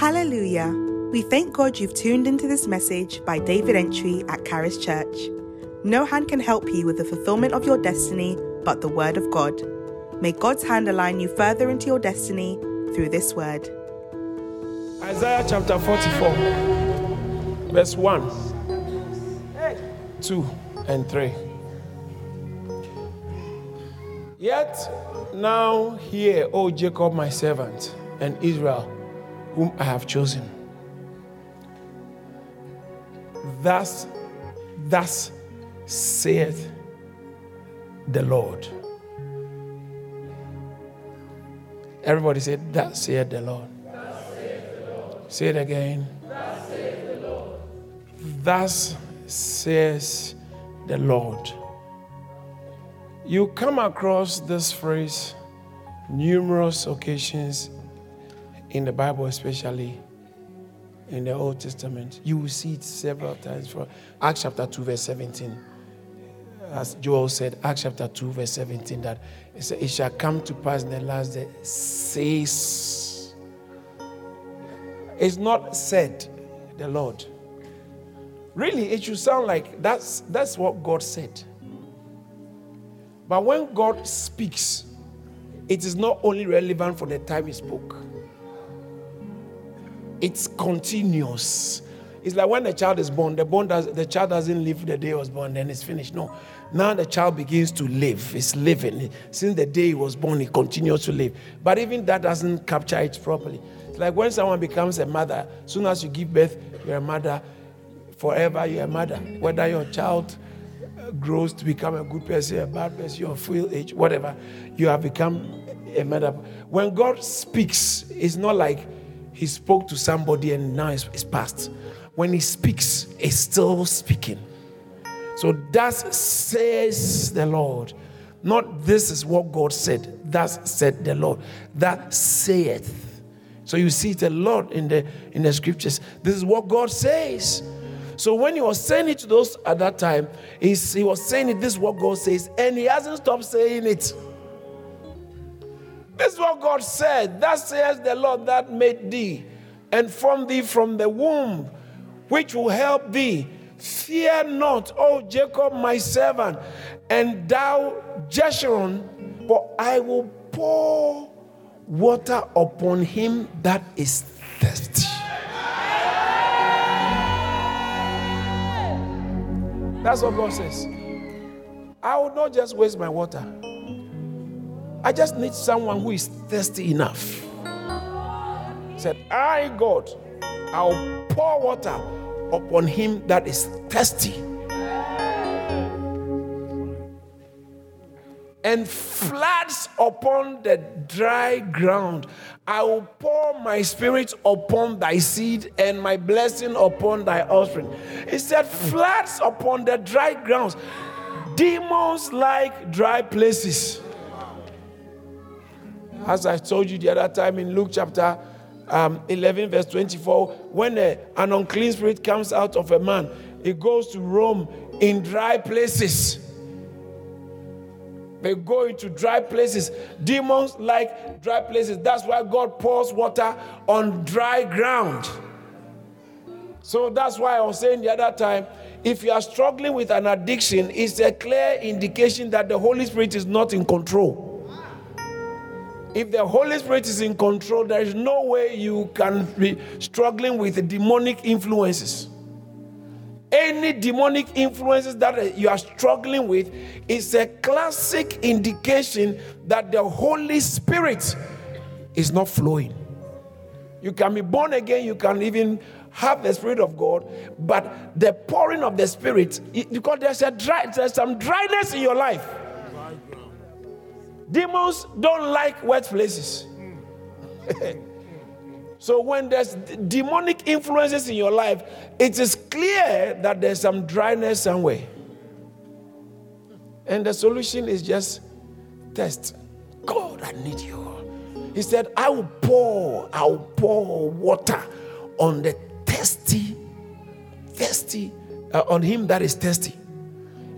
Hallelujah. We thank God you've tuned into this message by David Antwi at Caris Church. No hand can help you with the fulfillment of your destiny but the Word of God. May God's hand align you further into your destiny through this word. Isaiah chapter 44, verse 1, 2, and 3. Yet now hear, O Jacob, my servant, and Israel, whom I have chosen. Thus, thus saith the Lord. Everybody said, Thus saith the Lord. Say it again. Thus says the Lord. You come across this phrase numerous occasions in the Bible, especially in the Old Testament. You will see it several times from Acts chapter 2, verse 17. As Joel said, Acts chapter 2, verse 17, that it, it shall come to pass in the last day, says. It's not said, the Lord. Really, it should sound like that's, that's what God said. But when God speaks, it is not only relevant for the time He spoke, it's continuous. It's like when a child is born, the, born does, the child doesn't live the day he was born, then it's finished. No. Now the child begins to live. It's living. Since the day he was born, he continues to live. But even that doesn't capture it properly. It's like when someone becomes a mother, soon as you give birth, you're a mother. Forever, you're a mother. Whether your child uh, grows to become a good person, a bad person, your full age, whatever, you have become a mother. When God speaks, it's not like he spoke to somebody and now it's, it's past. When he speaks, it's still speaking. So thus says the Lord. Not this is what God said. Thus said the Lord. That saith. So you see the Lord in the in the scriptures. This is what God says. So when he was saying it to those at that time, he, he was saying it, this is what God says, and he hasn't stopped saying it. This is what God said. That says the Lord that made thee and formed thee from the womb, which will help thee. Fear not, O Jacob, my servant, and thou, Jeshurun, for I will pour water upon him that is thirsty. That's what God says. I will not just waste my water. I just need someone who is thirsty enough. Said, I, God, I'll pour water upon him that is thirsty. And floods upon the dry ground. I will pour my spirit upon thy seed and my blessing upon thy offspring. He said, floods upon the dry grounds. Demons like dry places. As I told you the other time in Luke chapter um, 11, verse 24, when a, an unclean spirit comes out of a man, it goes to roam in dry places. They go into dry places. Demons like dry places. That's why God pours water on dry ground. So that's why I was saying the other time if you are struggling with an addiction, it's a clear indication that the Holy Spirit is not in control. If the Holy Spirit is in control, there is no way you can be struggling with demonic influences. Any demonic influences that you are struggling with is a classic indication that the Holy Spirit is not flowing. You can be born again, you can even have the Spirit of God, but the pouring of the Spirit, because there's a dry, there's some dryness in your life. Demons don't like wet places. so when there's demonic influences in your life, it is clear that there's some dryness somewhere. And the solution is just test. God, I need you. He said, I will pour, I will pour water on the thirsty, thirsty, uh, on him that is thirsty.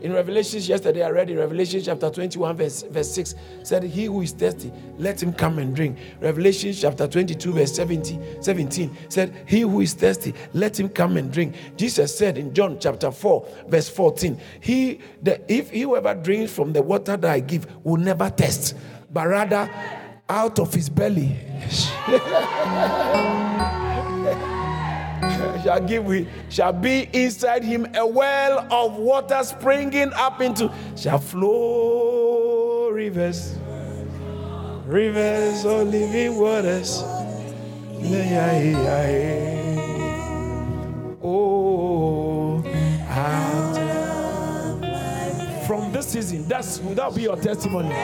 In Revelation, yesterday I read in Revelation chapter 21, verse, verse 6, said, He who is thirsty, let him come and drink. Revelation chapter 22, verse 17, 17 said, He who is thirsty, let him come and drink. Jesus said in John chapter 4, verse 14, He the, if whoever drinks from the water that I give will never thirst, but rather out of his belly shall give shall be inside him a well of water springing up into shall flow rivers. Rivers of living waters. Oh ah. from this season that's that be your testimony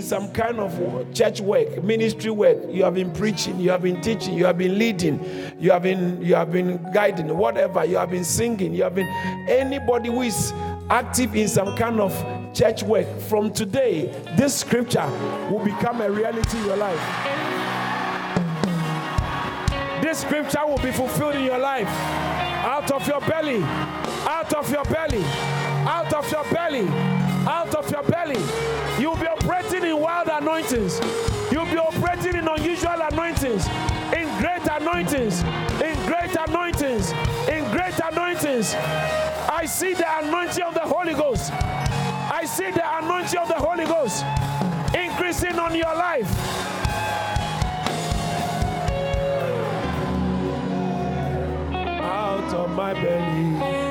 in, some kind of church work, ministry work, you have been preaching, you have been teaching, you have been leading, you have been you have been guiding, whatever, you have been singing, you have been anybody who is active in some kind of church work, from today, this scripture will become a reality in your life. This scripture will be fulfilled in your life. Out of your belly, out of your belly, out of your belly out of your belly. You'll be operating in wild anointings. You'll be operating in unusual anointings, in great anointings, in great anointings, in great anointings. I see the anointing of the Holy Ghost. I see the anointing of the Holy Ghost increasing on your life. Out of my belly.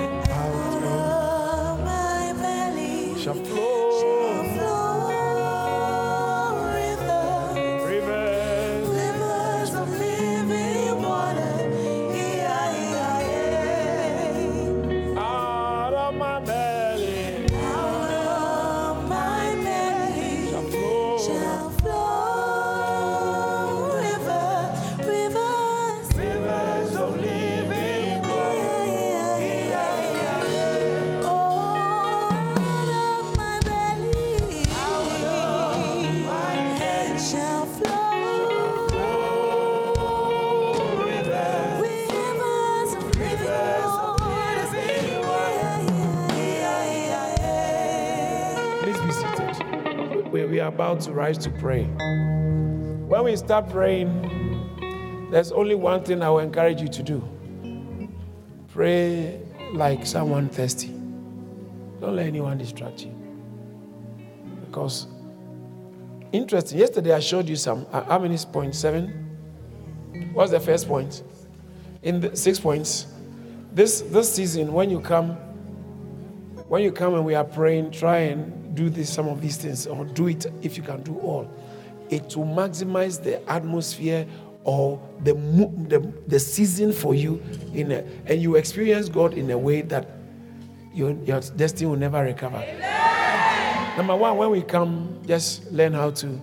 About to rise to pray. When we start praying, there's only one thing I will encourage you to do pray like someone thirsty. Don't let anyone distract you. Because, interesting, yesterday I showed you some. Uh, how many points? Seven? What's the first point? In the six points. This, this season, when you come, when you come and we are praying, try and do this, some of these things, or do it if you can do all. It will maximize the atmosphere or the, the, the season for you, in a, and you experience God in a way that your, your destiny will never recover. Amen. Number one, when we come, just learn how to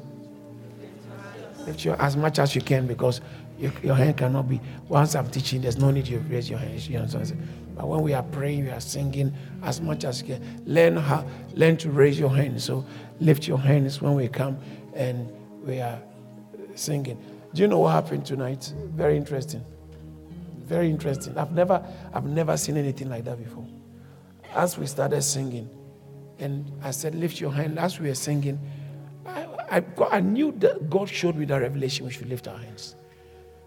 lift your as much as you can because your, your hand cannot be. Once I'm teaching, there's no need to raise your hands. You understand? But when we are praying, we are singing as much as you can. Learn how, learn to raise your hands. So lift your hands when we come and we are singing. Do you know what happened tonight? Very interesting. Very interesting. I've never, I've never seen anything like that before. As we started singing, and I said, lift your hand. As we were singing, I, I, I knew that God showed me the revelation we should lift our hands.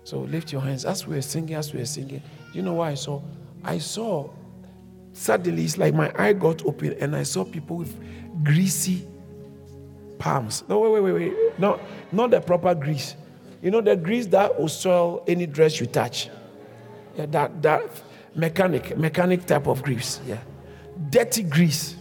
So lift your hands. As we were singing, as we were singing, do you know what I saw? I saw suddenly it's like my eye got open and I saw people with greasy palms. No, wait, wait, wait, wait. No, not the proper grease. You know the grease that will soil any dress you touch. Yeah, that that mechanic, mechanic type of grease. Yeah. Dirty grease.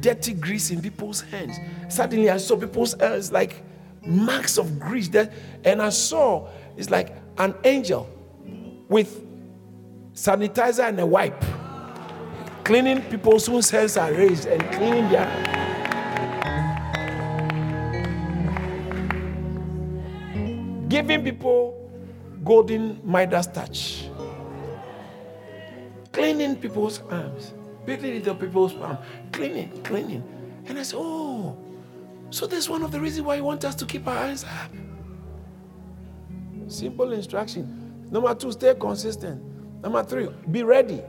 Dirty grease in people's hands. Suddenly I saw people's hands like marks of grease there. And I saw it's like an angel with sanitizer and a wipe. Cleaning people's whose hands are raised and cleaning their. Giving people golden Midas touch. Cleaning people's arms. Picking little people's palm. Cleaning, cleaning. And I said, oh, So that's one of the reasons why he wants us to keep our eyes up. Simple instruction. Number two, stay consistent. Number three, be ready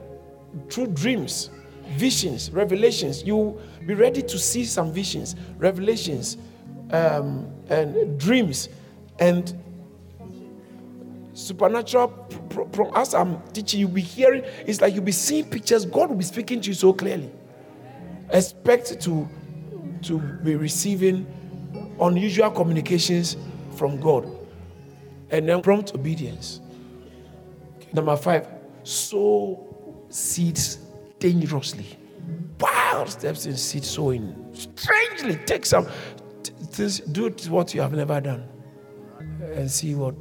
through dreams, visions, revelations. You be ready to see some visions, revelations, um, and dreams, and supernatural. Pro- as I'm teaching, you'll be hearing. It's like you'll be seeing pictures. God will be speaking to you so clearly. Expect to to be receiving unusual communications from God, and then prompt obedience. Number five, sow seeds dangerously. Wild steps in seed sowing. Strangely, take some things, do what you have never done and see what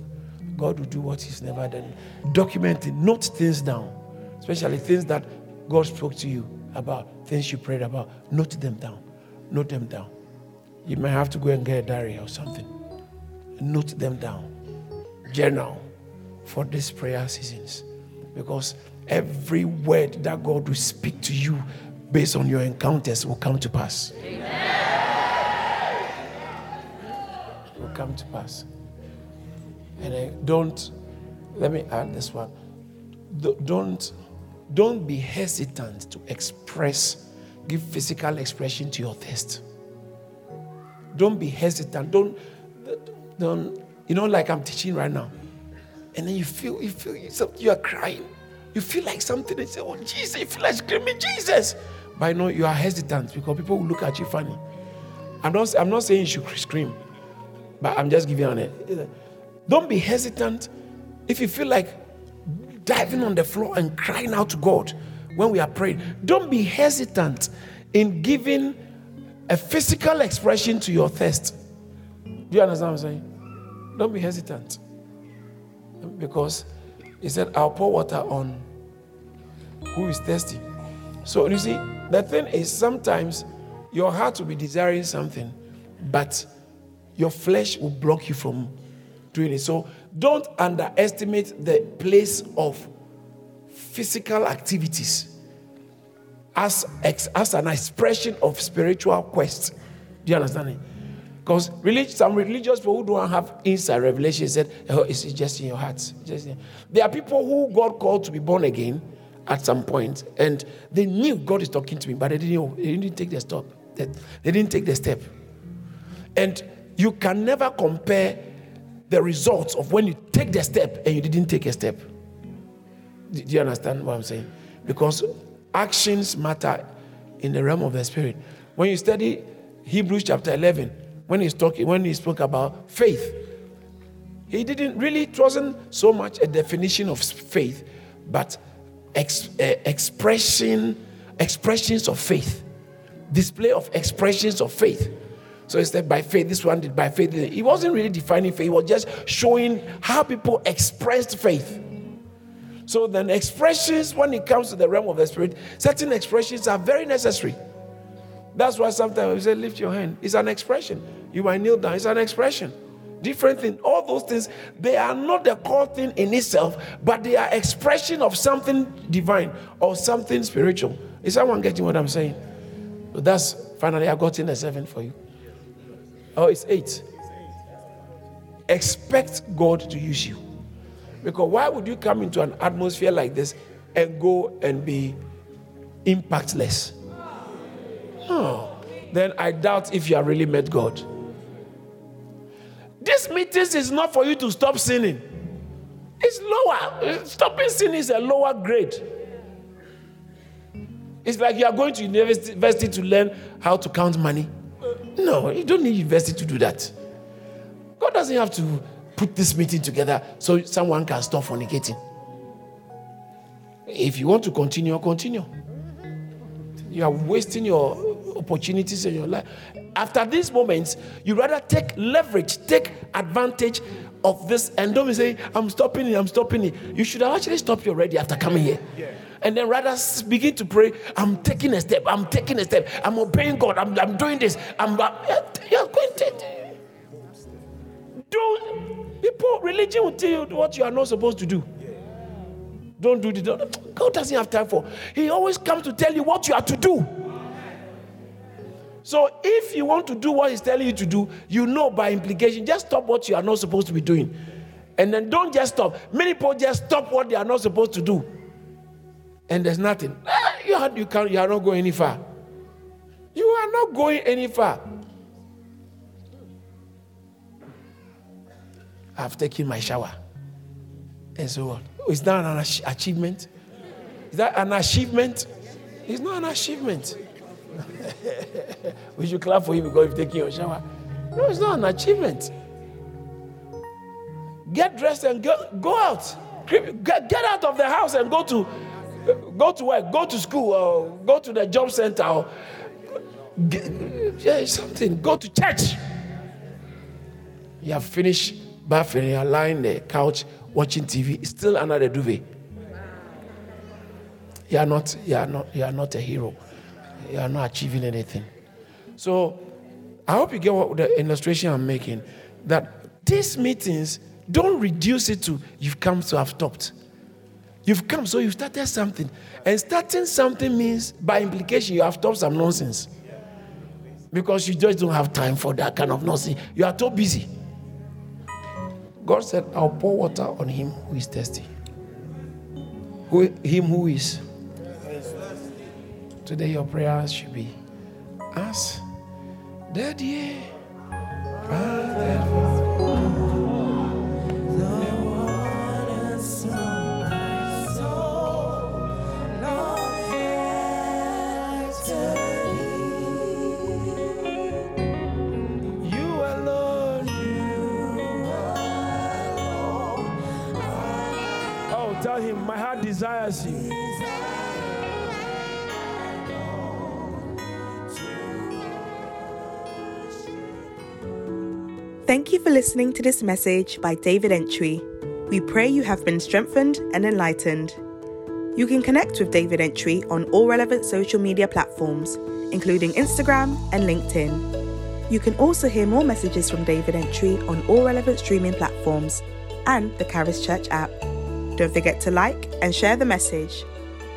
God will do what He's never done. Document it, note things down, especially things that God spoke to you about, things you prayed about. Note them down. Note them down. You might have to go and get a diary or something. Note them down. Journal for these prayer seasons. Because every word that God will speak to you based on your encounters will come to pass. Amen. Will come to pass. And I don't, let me add this one. Don't, don't be hesitant to express, give physical expression to your thirst. Don't be hesitant. Don't, don't, you know, like I'm teaching right now and then you feel you feel you are crying. You feel like something and say, Oh Jesus, you feel like screaming, Jesus. But I know you are hesitant because people will look at you funny. I'm not, I'm not saying you should scream, but I'm just giving on it. Don't be hesitant if you feel like diving on the floor and crying out to God when we are praying. Don't be hesitant in giving a physical expression to your thirst. Do you understand what I'm saying? Don't be hesitant because he said, I'll pour water on who is thirsty. So you see, the thing is sometimes your heart will be desiring something, but your flesh will block you from doing it. So don't underestimate the place of physical activities as, as an expression of spiritual quest. Do you understand it? Because some religious people who don't have inside revelation said, oh, it's just in your heart. Just in. There are people who God called to be born again at some point, and they knew God is talking to me, but they didn't, they didn't take the step. They didn't take the step. And you can never compare the results of when you take the step and you didn't take a step. Do you understand what I'm saying? Because actions matter in the realm of the spirit. When you study Hebrews chapter 11, when he's talking, when he spoke about faith, he didn't really, it wasn't so much a definition of faith, but ex, uh, expression, expressions of faith, display of expressions of faith. So he said by faith, this one did by faith. He wasn't really defining faith, he was just showing how people expressed faith. So then, expressions, when it comes to the realm of the spirit, certain expressions are very necessary. That's why sometimes we say, lift your hand. It's an expression. You might kneel down. It's an expression. Different thing. All those things, they are not the core thing in itself, but they are expression of something divine or something spiritual. Is someone getting what I'm saying? So that's finally I got in a seven for you. Oh, it's eight. Expect God to use you. Because why would you come into an atmosphere like this and go and be impactless? Oh, then I doubt if you have really met God. This meetings is not for you to stop sinning. It's lower. Stopping sin is a lower grade. It's like you are going to university to learn how to count money. No, you don't need university to do that. God doesn't have to put this meeting together so someone can stop fornicating. If you want to continue, continue. You are wasting your opportunities in your life. After these moments, you rather take leverage, take advantage of this, and don't be saying, I'm stopping it, I'm stopping it. You should have actually stopped already after coming here. Yeah. And then rather begin to pray, I'm taking a step, I'm taking a step, I'm obeying God, I'm, I'm doing this. I'm you're going to do people religion will tell you what you are not supposed to do. Don't do this. God doesn't have time for. He always comes to tell you what you are to do. So if you want to do what he's telling you to do, you know by implication, just stop what you are not supposed to be doing. And then don't just stop. Many people just stop what they are not supposed to do. And there's nothing. Ah, you, are, you, can't, you are not going any far. You are not going any far. I've taken my shower. And so on. Is that an achievement? Is that an achievement? It's not an achievement. we should clap for you because you've taken your shower. No, it's not an achievement. Get dressed and go, go out. Get, get out of the house and go to go to work, go to school, or go to the job center, or get, yeah, something. Go to church. You have finished bathing, you are lying the couch watching TV, still under the duvet. You are not, you are not, you are not a hero. You are not achieving anything. So I hope you get what the illustration I'm making. That these meetings don't reduce it to you've come to have stopped. You've come, so you've started something. And starting something means, by implication, you have stopped some nonsense. Because you just don't have time for that kind of nonsense. You are too busy. God said, I'll pour water on him who is thirsty. Who, him who is. Today, your prayers should be Ask, Daddy. Pra Thank you for listening to this message by David Antwi. We pray you have been strengthened and enlightened. You can connect with David Antwi on all relevant social media platforms, including Instagram and LinkedIn. You can also hear more messages from David Antwi on all relevant streaming platforms and the Caris Church app. Don't forget to like and share the message.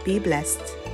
Be blessed.